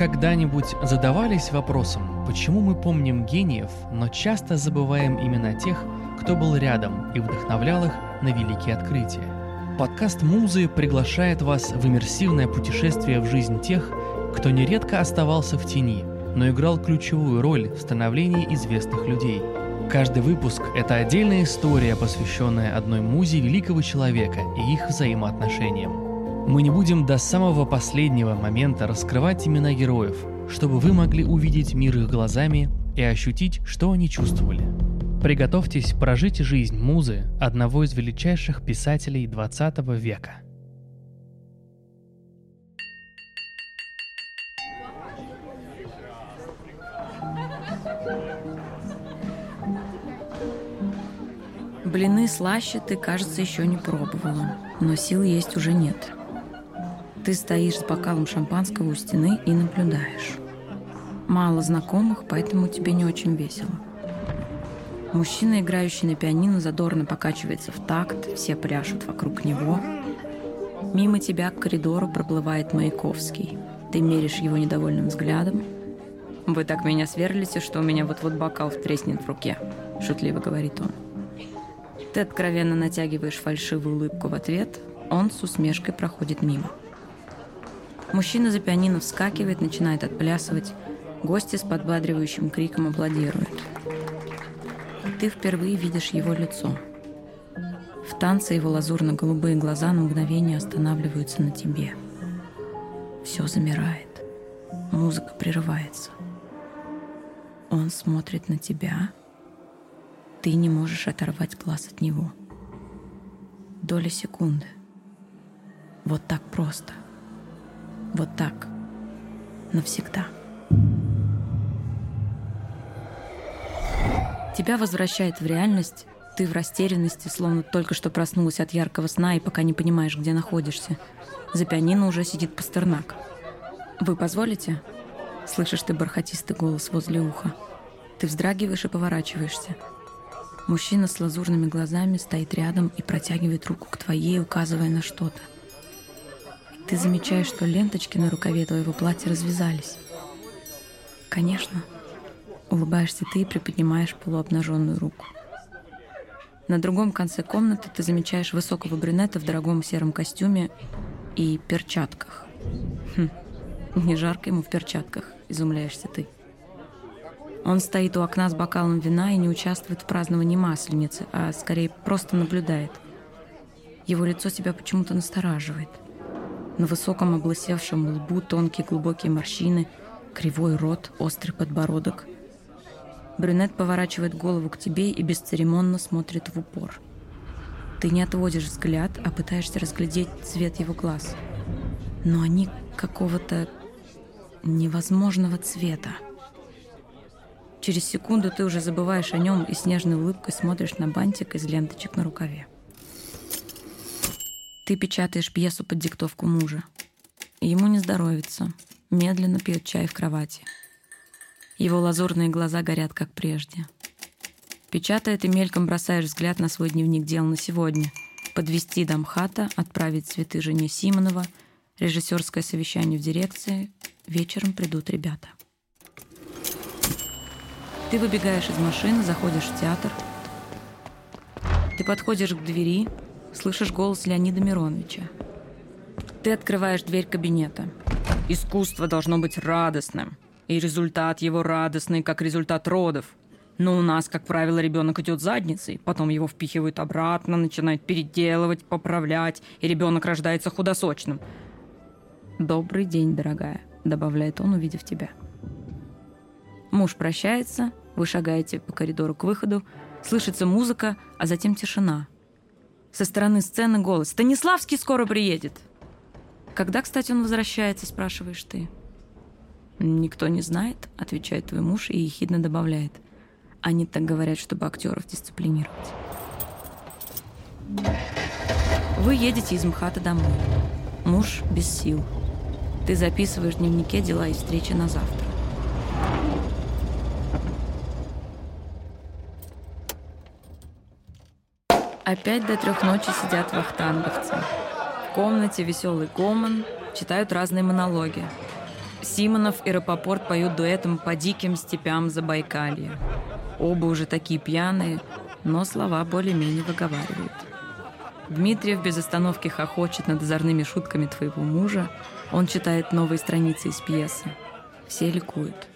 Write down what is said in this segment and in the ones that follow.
когда-нибудь задавались вопросом, почему мы помним гениев, но часто забываем имена тех, кто был рядом и вдохновлял их на великие открытия? Подкаст «Музы» приглашает вас в иммерсивное путешествие в жизнь тех, кто нередко оставался в тени, но играл ключевую роль в становлении известных людей. Каждый выпуск – это отдельная история, посвященная одной музе великого человека и их взаимоотношениям. Мы не будем до самого последнего момента раскрывать имена героев, чтобы вы могли увидеть мир их глазами и ощутить, что они чувствовали. Приготовьтесь прожить жизнь музы одного из величайших писателей 20 века. Блины слаще ты, кажется, еще не пробовала, но сил есть уже нет. Ты стоишь с бокалом шампанского у стены и наблюдаешь. Мало знакомых, поэтому тебе не очень весело. Мужчина, играющий на пианино, задорно покачивается в такт, все пряшут вокруг него. Мимо тебя к коридору проплывает Маяковский. Ты меришь его недовольным взглядом. «Вы так меня сверлите, что у меня вот-вот бокал втреснет в руке», — шутливо говорит он. Ты откровенно натягиваешь фальшивую улыбку в ответ, он с усмешкой проходит мимо. Мужчина за пианино вскакивает, начинает отплясывать. Гости с подбадривающим криком аплодируют. Ты впервые видишь его лицо. В танце его лазурно-голубые глаза на мгновение останавливаются на тебе. Все замирает. Музыка прерывается. Он смотрит на тебя. Ты не можешь оторвать глаз от него. Доля секунды. Вот так просто. Вот так. Навсегда. Тебя возвращает в реальность, ты в растерянности, словно только что проснулась от яркого сна и пока не понимаешь, где находишься. За пианино уже сидит Пастернак. «Вы позволите?» Слышишь ты бархатистый голос возле уха. Ты вздрагиваешь и поворачиваешься. Мужчина с лазурными глазами стоит рядом и протягивает руку к твоей, указывая на что-то. Ты замечаешь, что ленточки на рукаве твоего платья развязались. Конечно. Улыбаешься ты и приподнимаешь полуобнаженную руку. На другом конце комнаты ты замечаешь высокого брюнета в дорогом сером костюме и перчатках. Хм, не жарко ему в перчатках, изумляешься ты. Он стоит у окна с бокалом вина и не участвует в праздновании масленицы, а скорее просто наблюдает. Его лицо тебя почему-то настораживает – на высоком облысевшем лбу тонкие глубокие морщины, кривой рот, острый подбородок. Брюнет поворачивает голову к тебе и бесцеремонно смотрит в упор. Ты не отводишь взгляд, а пытаешься разглядеть цвет его глаз. Но они какого-то невозможного цвета. Через секунду ты уже забываешь о нем и с нежной улыбкой смотришь на бантик из ленточек на рукаве. Ты печатаешь пьесу под диктовку мужа. Ему не здоровится. Медленно пьет чай в кровати. Его лазурные глаза горят, как прежде. Печатая, ты мельком бросаешь взгляд на свой дневник дел на сегодня. Подвести Дамхата, отправить цветы жене Симонова, режиссерское совещание в дирекции. Вечером придут ребята. Ты выбегаешь из машины, заходишь в театр. Ты подходишь к двери, Слышишь голос Леонида Мироновича. Ты открываешь дверь кабинета. Искусство должно быть радостным. И результат его радостный, как результат родов. Но у нас, как правило, ребенок идет задницей, потом его впихивают обратно, начинают переделывать, поправлять, и ребенок рождается худосочным. «Добрый день, дорогая», — добавляет он, увидев тебя. Муж прощается, вы шагаете по коридору к выходу, слышится музыка, а затем тишина — со стороны сцены голос. «Станиславский скоро приедет!» «Когда, кстати, он возвращается?» – спрашиваешь ты. «Никто не знает», – отвечает твой муж и ехидно добавляет. «Они так говорят, чтобы актеров дисциплинировать». Вы едете из МХАТа домой. Муж без сил. Ты записываешь в дневнике дела и встречи на завтра. Опять до трех ночи сидят вахтанговцы. В комнате веселый гомон, читают разные монологи. Симонов и Рапопорт поют дуэтом по диким степям Забайкалья. Оба уже такие пьяные, но слова более-менее выговаривают. Дмитриев без остановки хохочет над озорными шутками твоего мужа. Он читает новые страницы из пьесы. Все ликуют.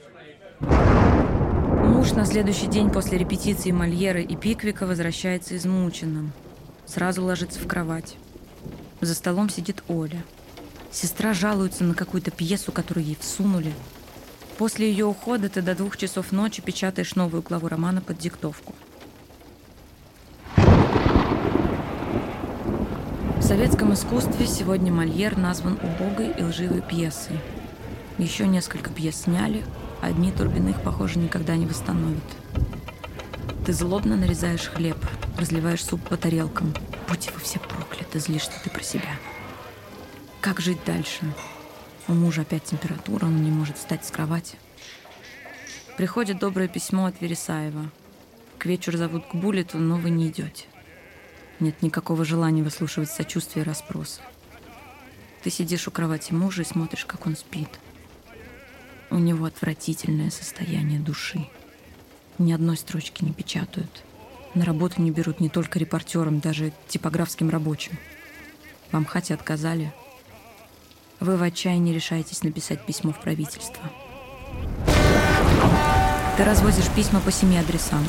Муж на следующий день после репетиции Мольера и Пиквика возвращается измученным. Сразу ложится в кровать. За столом сидит Оля. Сестра жалуется на какую-то пьесу, которую ей всунули. После ее ухода ты до двух часов ночи печатаешь новую главу романа под диктовку. В советском искусстве сегодня Мольер назван убогой и лживой пьесой. Еще несколько пьес сняли, одни Турбиных, похоже, никогда не восстановят. Ты злобно нарезаешь хлеб, разливаешь суп по тарелкам. Будьте вы все прокляты, злишься ты про себя. Как жить дальше? У мужа опять температура, он не может встать с кровати. Приходит доброе письмо от Вересаева. К вечеру зовут к Буллету, но вы не идете. Нет никакого желания выслушивать сочувствие и расспросы. Ты сидишь у кровати мужа и смотришь, как он спит. У него отвратительное состояние души. Ни одной строчки не печатают. На работу не берут не только репортерам, даже типографским рабочим. Вам хате отказали – вы в отчаянии решаетесь написать письмо в правительство. Ты развозишь письма по семи адресам.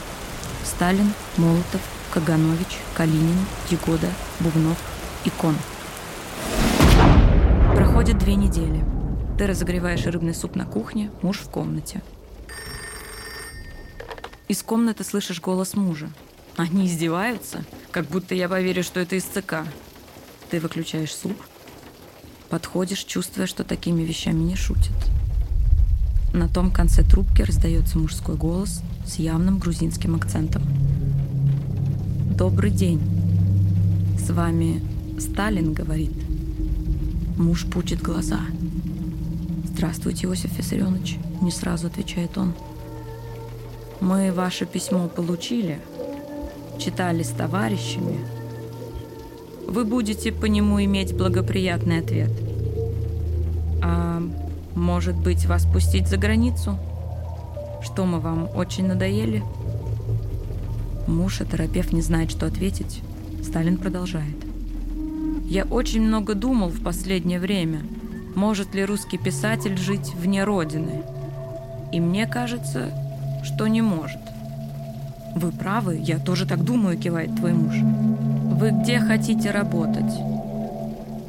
Сталин, Молотов, Каганович, Калинин, Егода, Бубнов, Икон. Проходит две недели. Ты разогреваешь рыбный суп на кухне, муж в комнате. Из комнаты слышишь голос мужа. Они издеваются, как будто я поверю, что это из ЦК. Ты выключаешь суп, Подходишь, чувствуя, что такими вещами не шутят. На том конце трубки раздается мужской голос с явным грузинским акцентом. «Добрый день. С вами Сталин говорит». Муж пучит глаза. «Здравствуйте, Иосиф Виссарионович», — не сразу отвечает он. «Мы ваше письмо получили, читали с товарищами, вы будете по нему иметь благоприятный ответ. А может быть, вас пустить за границу? Что мы вам очень надоели? Муж, оторопев, не знает, что ответить. Сталин продолжает. Я очень много думал в последнее время, может ли русский писатель жить вне Родины. И мне кажется, что не может. Вы правы, я тоже так думаю, кивает твой муж. Вы где хотите работать?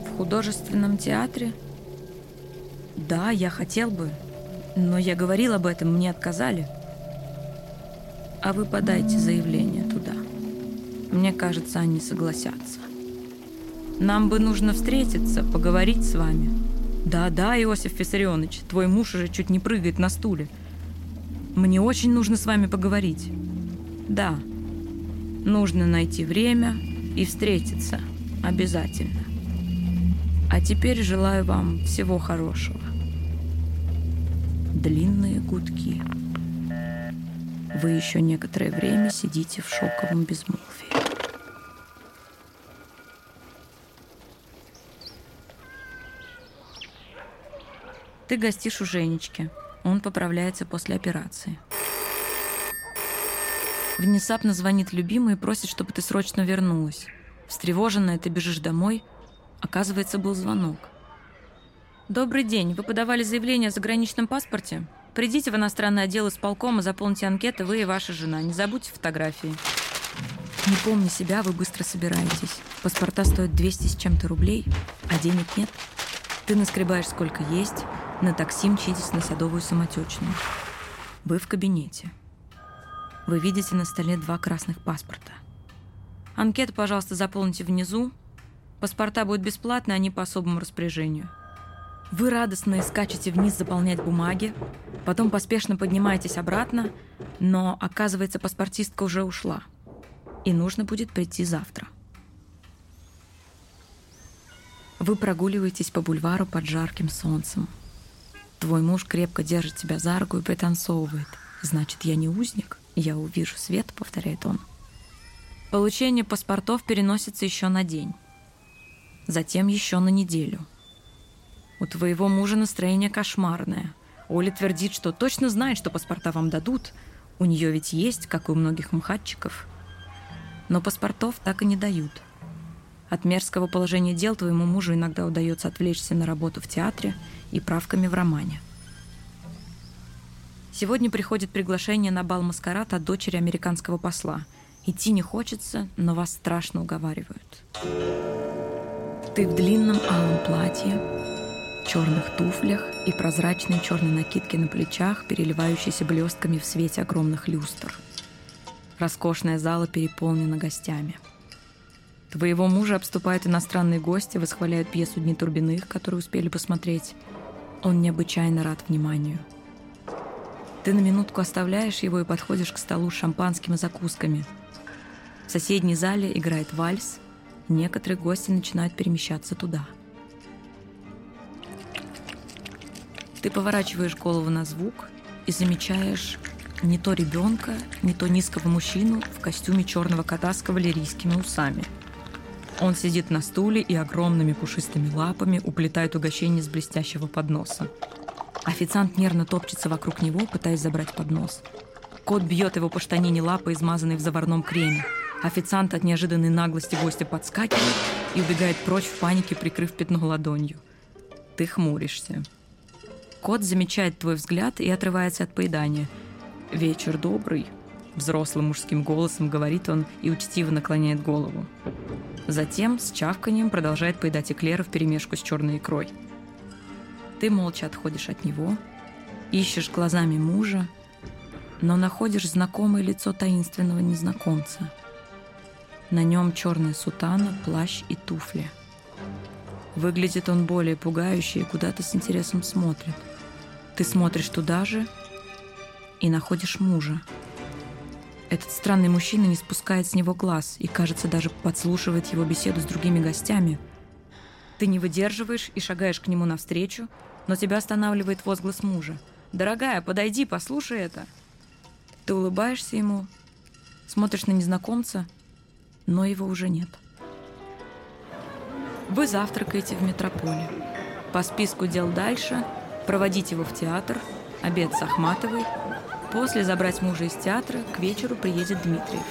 В художественном театре? Да, я хотел бы. Но я говорил об этом, мне отказали. А вы подайте заявление туда. Мне кажется, они согласятся. Нам бы нужно встретиться, поговорить с вами. Да-да, Иосиф Виссарионович, твой муж уже чуть не прыгает на стуле. Мне очень нужно с вами поговорить. Да, нужно найти время и встретиться обязательно. А теперь желаю вам всего хорошего. Длинные гудки. Вы еще некоторое время сидите в шоковом безмолвии. Ты гостишь у Женечки. Он поправляется после операции. Внезапно звонит любимый и просит, чтобы ты срочно вернулась. Встревоженная, ты бежишь домой. Оказывается, был звонок. «Добрый день. Вы подавали заявление о заграничном паспорте? Придите в иностранный отдел исполкома, заполните анкеты, вы и ваша жена. Не забудьте фотографии». Не помня себя, вы быстро собираетесь. Паспорта стоят 200 с чем-то рублей, а денег нет. Ты наскребаешь сколько есть, на такси мчитесь на Садовую самотечную. Вы в кабинете. Вы видите на столе два красных паспорта. Анкету, пожалуйста, заполните внизу. Паспорта будут бесплатны, они по особому распоряжению. Вы радостно скачете вниз заполнять бумаги, потом поспешно поднимаетесь обратно, но, оказывается, паспортистка уже ушла. И нужно будет прийти завтра. Вы прогуливаетесь по бульвару под жарким солнцем. Твой муж крепко держит тебя за руку и пританцовывает. Значит, я не узник? «Я увижу свет», — повторяет он. Получение паспортов переносится еще на день. Затем еще на неделю. У твоего мужа настроение кошмарное. Оля твердит, что точно знает, что паспорта вам дадут. У нее ведь есть, как и у многих мхатчиков. Но паспортов так и не дают. От мерзкого положения дел твоему мужу иногда удается отвлечься на работу в театре и правками в романе. Сегодня приходит приглашение на бал маскарад от дочери американского посла. Идти не хочется, но вас страшно уговаривают. Ты в длинном алом платье, черных туфлях и прозрачной черной накидке на плечах, переливающейся блестками в свете огромных люстр. Роскошная зала переполнена гостями. Твоего мужа обступают иностранные гости, восхваляют пьесу «Дни Турбиных», которую успели посмотреть. Он необычайно рад вниманию – ты на минутку оставляешь его и подходишь к столу с шампанским и закусками. В соседней зале играет вальс. Некоторые гости начинают перемещаться туда. Ты поворачиваешь голову на звук и замечаешь не то ребенка, не то низкого мужчину в костюме черного кота с кавалерийскими усами. Он сидит на стуле и огромными пушистыми лапами уплетает угощение с блестящего подноса. Официант нервно топчется вокруг него, пытаясь забрать поднос. Кот бьет его по штанине лапой, измазанной в заварном креме. Официант от неожиданной наглости гостя подскакивает и убегает прочь в панике, прикрыв пятно ладонью. Ты хмуришься. Кот замечает твой взгляд и отрывается от поедания. «Вечер добрый», — взрослым мужским голосом говорит он и учтиво наклоняет голову. Затем с чавканием продолжает поедать эклеры перемешку с черной икрой — ты молча отходишь от него, ищешь глазами мужа, но находишь знакомое лицо таинственного незнакомца. На нем черная сутана, плащ и туфли. Выглядит он более пугающе и куда-то с интересом смотрит. Ты смотришь туда же и находишь мужа. Этот странный мужчина не спускает с него глаз и, кажется, даже подслушивает его беседу с другими гостями – ты не выдерживаешь и шагаешь к нему навстречу, но тебя останавливает возглас мужа. «Дорогая, подойди, послушай это!» Ты улыбаешься ему, смотришь на незнакомца, но его уже нет. Вы завтракаете в метрополе. По списку дел дальше проводить его в театр, обед с Ахматовой, после забрать мужа из театра, к вечеру приедет Дмитриев.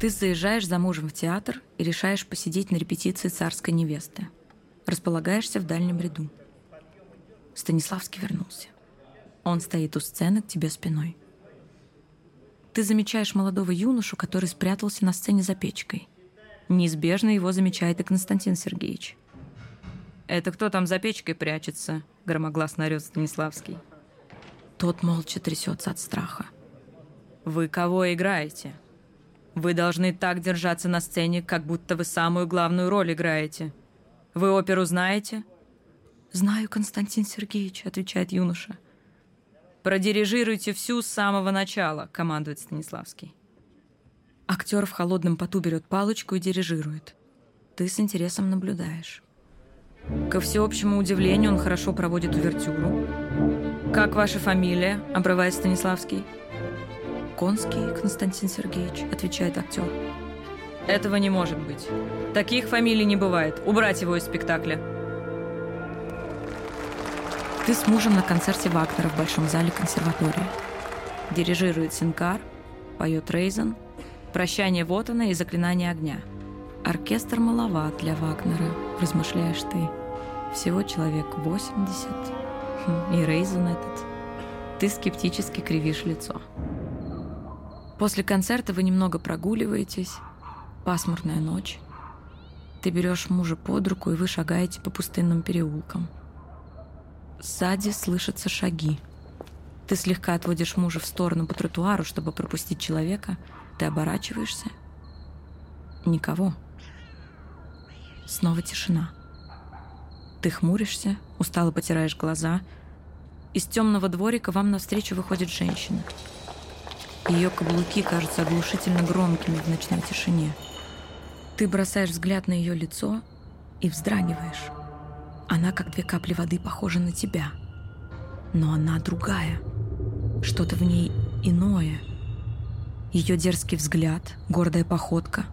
Ты заезжаешь за мужем в театр и решаешь посидеть на репетиции царской невесты. Располагаешься в дальнем ряду. Станиславский вернулся. Он стоит у сцены к тебе спиной. Ты замечаешь молодого юношу, который спрятался на сцене за печкой. Неизбежно его замечает и Константин Сергеевич. «Это кто там за печкой прячется?» — громогласно орет Станиславский. Тот молча трясется от страха. «Вы кого играете?» Вы должны так держаться на сцене, как будто вы самую главную роль играете. Вы оперу знаете?» «Знаю, Константин Сергеевич», — отвечает юноша. «Продирижируйте всю с самого начала», — командует Станиславский. Актер в холодном поту берет палочку и дирижирует. Ты с интересом наблюдаешь. Ко всеобщему удивлению он хорошо проводит увертюру. «Как ваша фамилия?» — обрывает Станиславский. «Конский Константин Сергеевич», — отвечает актер. «Этого не может быть. Таких фамилий не бывает. Убрать его из спектакля». Ты с мужем на концерте Вагнера в Большом зале консерватории. Дирижирует Синкар, поет Рейзен, «Прощание вот оно» и «Заклинание огня». Оркестр маловат для Вагнера, размышляешь ты. Всего человек 80. И Рейзен этот. Ты скептически кривишь лицо. После концерта вы немного прогуливаетесь. Пасмурная ночь. Ты берешь мужа под руку, и вы шагаете по пустынным переулкам. Сзади слышатся шаги. Ты слегка отводишь мужа в сторону по тротуару, чтобы пропустить человека. Ты оборачиваешься. Никого. Снова тишина. Ты хмуришься, устало потираешь глаза. Из темного дворика вам навстречу выходит женщина — ее каблуки кажутся оглушительно громкими в ночной тишине. Ты бросаешь взгляд на ее лицо и вздрагиваешь. Она, как две капли воды, похожа на тебя. Но она другая. Что-то в ней иное. Ее дерзкий взгляд, гордая походка.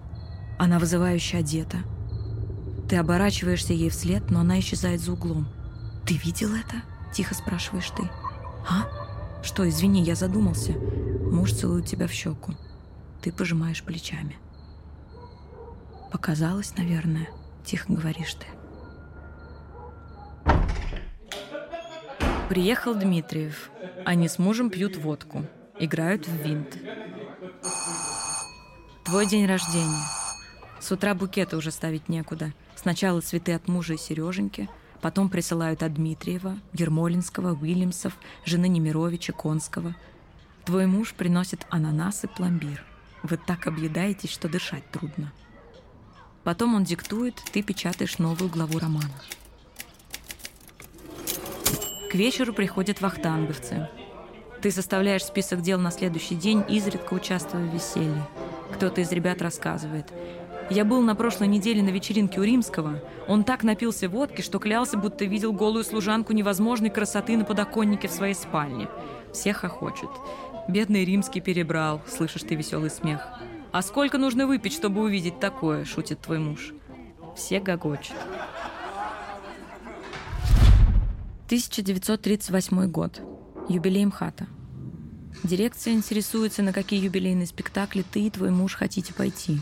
Она вызывающе одета. Ты оборачиваешься ей вслед, но она исчезает за углом. «Ты видел это?» – тихо спрашиваешь ты. «А? Что, извини, я задумался». Муж целует тебя в щеку. Ты пожимаешь плечами. «Показалось, наверное», – тихо говоришь ты. Приехал Дмитриев. Они с мужем пьют водку. Играют в винт. Твой день рождения. С утра букеты уже ставить некуда. Сначала цветы от мужа и Сереженьки, потом присылают от Дмитриева, Ермолинского, Уильямсов, жены Немировича, Конского. Твой муж приносит ананас и пломбир. Вы так объедаетесь, что дышать трудно. Потом он диктует, ты печатаешь новую главу романа. К вечеру приходят вахтанговцы. Ты составляешь список дел на следующий день, изредка участвуя в веселье. Кто-то из ребят рассказывает. Я был на прошлой неделе на вечеринке у Римского. Он так напился водки, что клялся, будто видел голую служанку невозможной красоты на подоконнике в своей спальне. Всех хохочет. Бедный Римский перебрал, слышишь ты веселый смех. «А сколько нужно выпить, чтобы увидеть такое?» – шутит твой муж. Все гогочут. 1938 год. Юбилей МХАТа. Дирекция интересуется, на какие юбилейные спектакли ты и твой муж хотите пойти.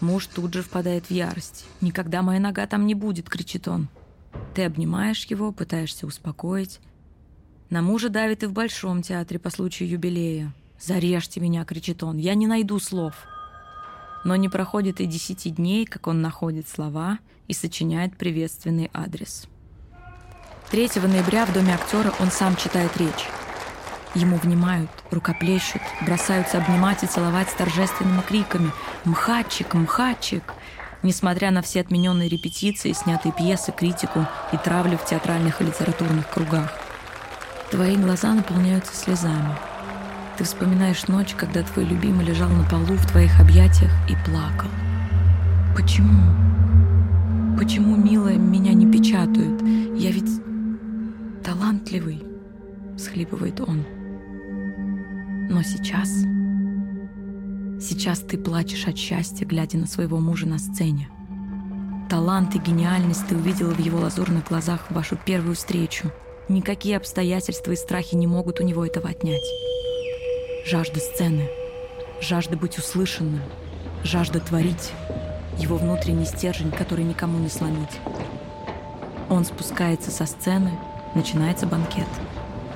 Муж тут же впадает в ярость. «Никогда моя нога там не будет!» — кричит он. Ты обнимаешь его, пытаешься успокоить. На мужа давит и в Большом театре по случаю юбилея. «Зарежьте меня!» — кричит он. «Я не найду слов!» Но не проходит и десяти дней, как он находит слова и сочиняет приветственный адрес. 3 ноября в Доме актера он сам читает речь. Ему внимают, рукоплещут, бросаются обнимать и целовать с торжественными криками «Мхатчик! Мхатчик!» Несмотря на все отмененные репетиции, снятые пьесы, критику и травлю в театральных и литературных кругах. Твои глаза наполняются слезами. Ты вспоминаешь ночь, когда твой любимый лежал на полу в твоих объятиях и плакал. Почему? Почему, милая, меня не печатают? Я ведь талантливый, всхлипывает он. Но сейчас... Сейчас ты плачешь от счастья, глядя на своего мужа на сцене. Талант и гениальность ты увидела в его лазурных глазах в вашу первую встречу. Никакие обстоятельства и страхи не могут у него этого отнять. Жажда сцены, жажда быть услышанным, жажда творить. Его внутренний стержень, который никому не сломить. Он спускается со сцены, Начинается банкет.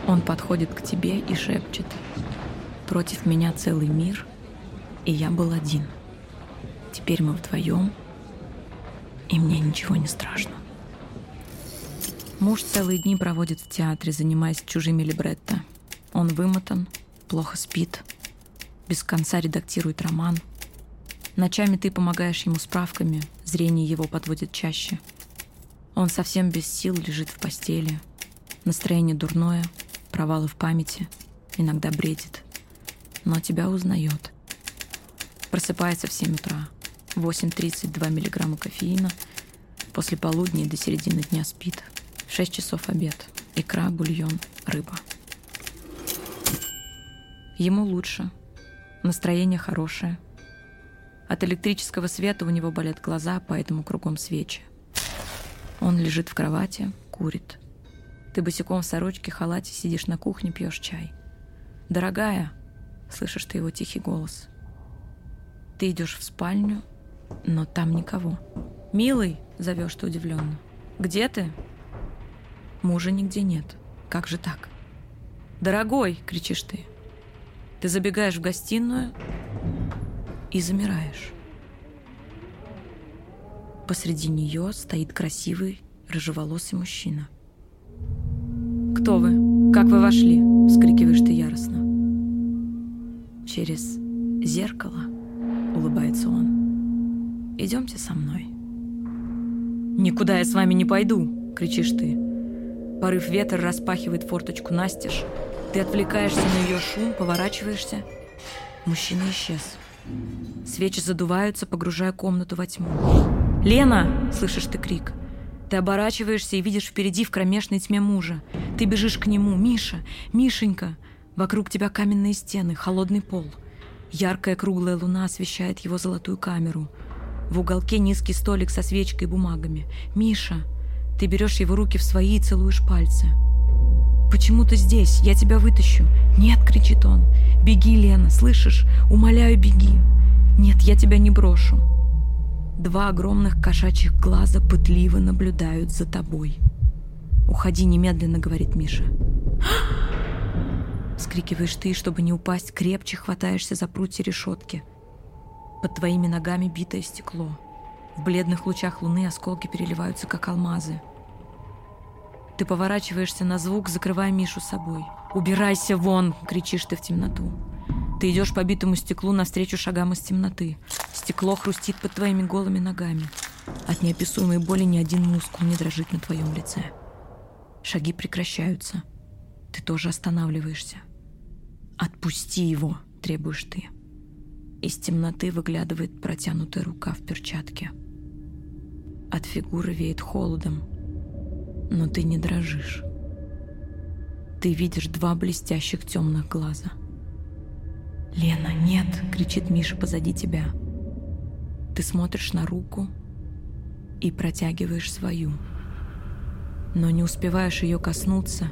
Он подходит к тебе и шепчет. Против меня целый мир, и я был один. Теперь мы вдвоем, и мне ничего не страшно. Муж целые дни проводит в театре, занимаясь чужими либретто. Он вымотан, плохо спит, без конца редактирует роман. Ночами ты помогаешь ему справками, зрение его подводит чаще. Он совсем без сил лежит в постели – Настроение дурное, провалы в памяти, иногда бредит. Но тебя узнает. Просыпается в 7 утра. 8.32 миллиграмма кофеина. После полудня до середины дня спит. В 6 часов обед. Икра, бульон, рыба. Ему лучше. Настроение хорошее. От электрического света у него болят глаза, поэтому кругом свечи. Он лежит в кровати, курит – ты босиком в сорочке, халате сидишь на кухне, пьешь чай. «Дорогая!» — слышишь ты его тихий голос. Ты идешь в спальню, но там никого. «Милый!» — зовешь ты удивленно. «Где ты?» Мужа нигде нет. Как же так? «Дорогой!» — кричишь ты. Ты забегаешь в гостиную и замираешь. Посреди нее стоит красивый рыжеволосый мужчина. «Кто вы? Как вы вошли?» — вскрикиваешь ты яростно. «Через зеркало», — улыбается он. «Идемте со мной». «Никуда я с вами не пойду!» — кричишь ты. Порыв ветра распахивает форточку настежь. Ты отвлекаешься на ее шум, поворачиваешься. Мужчина исчез. Свечи задуваются, погружая комнату во тьму. «Лена!» — слышишь ты крик. Ты оборачиваешься и видишь впереди в кромешной тьме мужа. Ты бежишь к нему. «Миша! Мишенька!» Вокруг тебя каменные стены, холодный пол. Яркая круглая луна освещает его золотую камеру. В уголке низкий столик со свечкой и бумагами. «Миша!» Ты берешь его руки в свои и целуешь пальцы. «Почему ты здесь? Я тебя вытащу!» «Нет!» — кричит он. «Беги, Лена, слышишь? Умоляю, беги!» «Нет, я тебя не брошу!» Два огромных кошачьих глаза пытливо наблюдают за тобой. «Уходи немедленно», — говорит Миша. Скрикиваешь ты, чтобы не упасть, крепче хватаешься за прутья решетки. Под твоими ногами битое стекло. В бледных лучах луны осколки переливаются, как алмазы. Ты поворачиваешься на звук, закрывая Мишу собой. «Убирайся вон!» — кричишь ты в темноту. Ты идешь по битому стеклу навстречу шагам из темноты. Стекло хрустит под твоими голыми ногами. От неописуемой боли ни один мускул не дрожит на твоем лице. Шаги прекращаются. Ты тоже останавливаешься. «Отпусти его!» — требуешь ты. Из темноты выглядывает протянутая рука в перчатке. От фигуры веет холодом, но ты не дрожишь. Ты видишь два блестящих темных глаза. «Лена, нет!» — кричит Миша позади тебя. Ты смотришь на руку и протягиваешь свою. Но не успеваешь ее коснуться.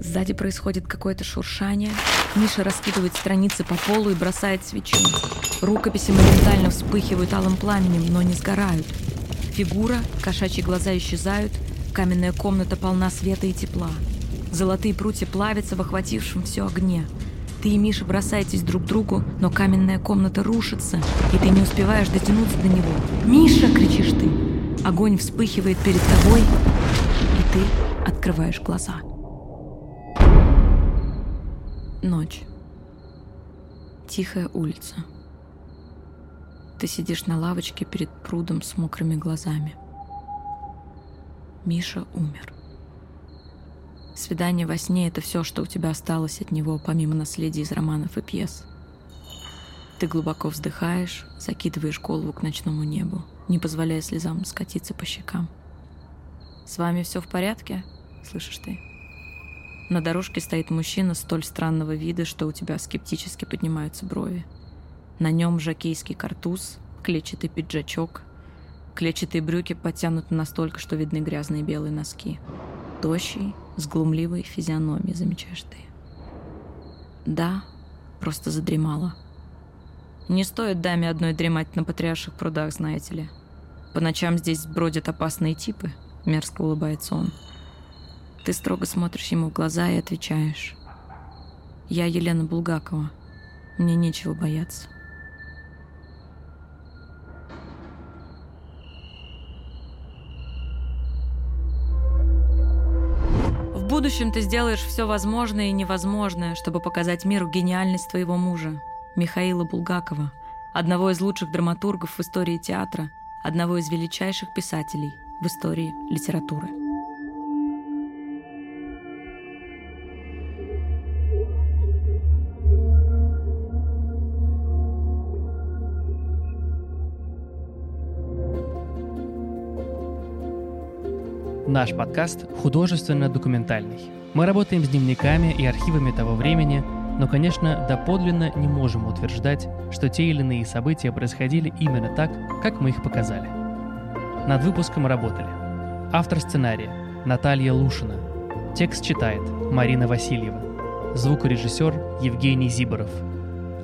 Сзади происходит какое-то шуршание. Миша раскидывает страницы по полу и бросает свечу. Рукописи моментально вспыхивают алым пламенем, но не сгорают. Фигура, кошачьи глаза исчезают, каменная комната полна света и тепла. Золотые прутья плавятся в охватившем все огне. Ты и Миша бросаетесь друг к другу, но каменная комната рушится, и ты не успеваешь дотянуться до него. «Миша!» — кричишь ты. Огонь вспыхивает перед тобой, и ты открываешь глаза. Ночь. Тихая улица. Ты сидишь на лавочке перед прудом с мокрыми глазами. Миша умер. Свидание во сне — это все, что у тебя осталось от него, помимо наследия из романов и пьес. Ты глубоко вздыхаешь, закидываешь голову к ночному небу, не позволяя слезам скатиться по щекам. «С вами все в порядке?» — слышишь ты. На дорожке стоит мужчина столь странного вида, что у тебя скептически поднимаются брови. На нем жакейский картуз, клетчатый пиджачок, клетчатые брюки подтянуты настолько, что видны грязные белые носки. Тощий, с глумливой физиономией, замечаешь ты. Да, просто задремала. Не стоит даме одной дремать на потрясших прудах, знаете ли. По ночам здесь бродят опасные типы, мерзко улыбается он. Ты строго смотришь ему в глаза и отвечаешь. Я Елена Булгакова. Мне нечего бояться. будущем ты сделаешь все возможное и невозможное, чтобы показать миру гениальность твоего мужа, Михаила Булгакова, одного из лучших драматургов в истории театра, одного из величайших писателей в истории литературы. Наш подкаст художественно-документальный. Мы работаем с дневниками и архивами того времени, но, конечно, доподлинно не можем утверждать, что те или иные события происходили именно так, как мы их показали. Над выпуском работали автор сценария Наталья Лушина, текст читает Марина Васильева, звукорежиссер Евгений Зиборов,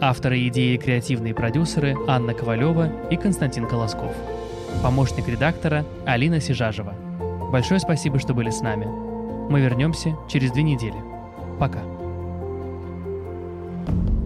авторы идеи и креативные продюсеры Анна Ковалева и Константин Колосков, помощник редактора Алина Сижажева – Большое спасибо, что были с нами. Мы вернемся через две недели. Пока. thank you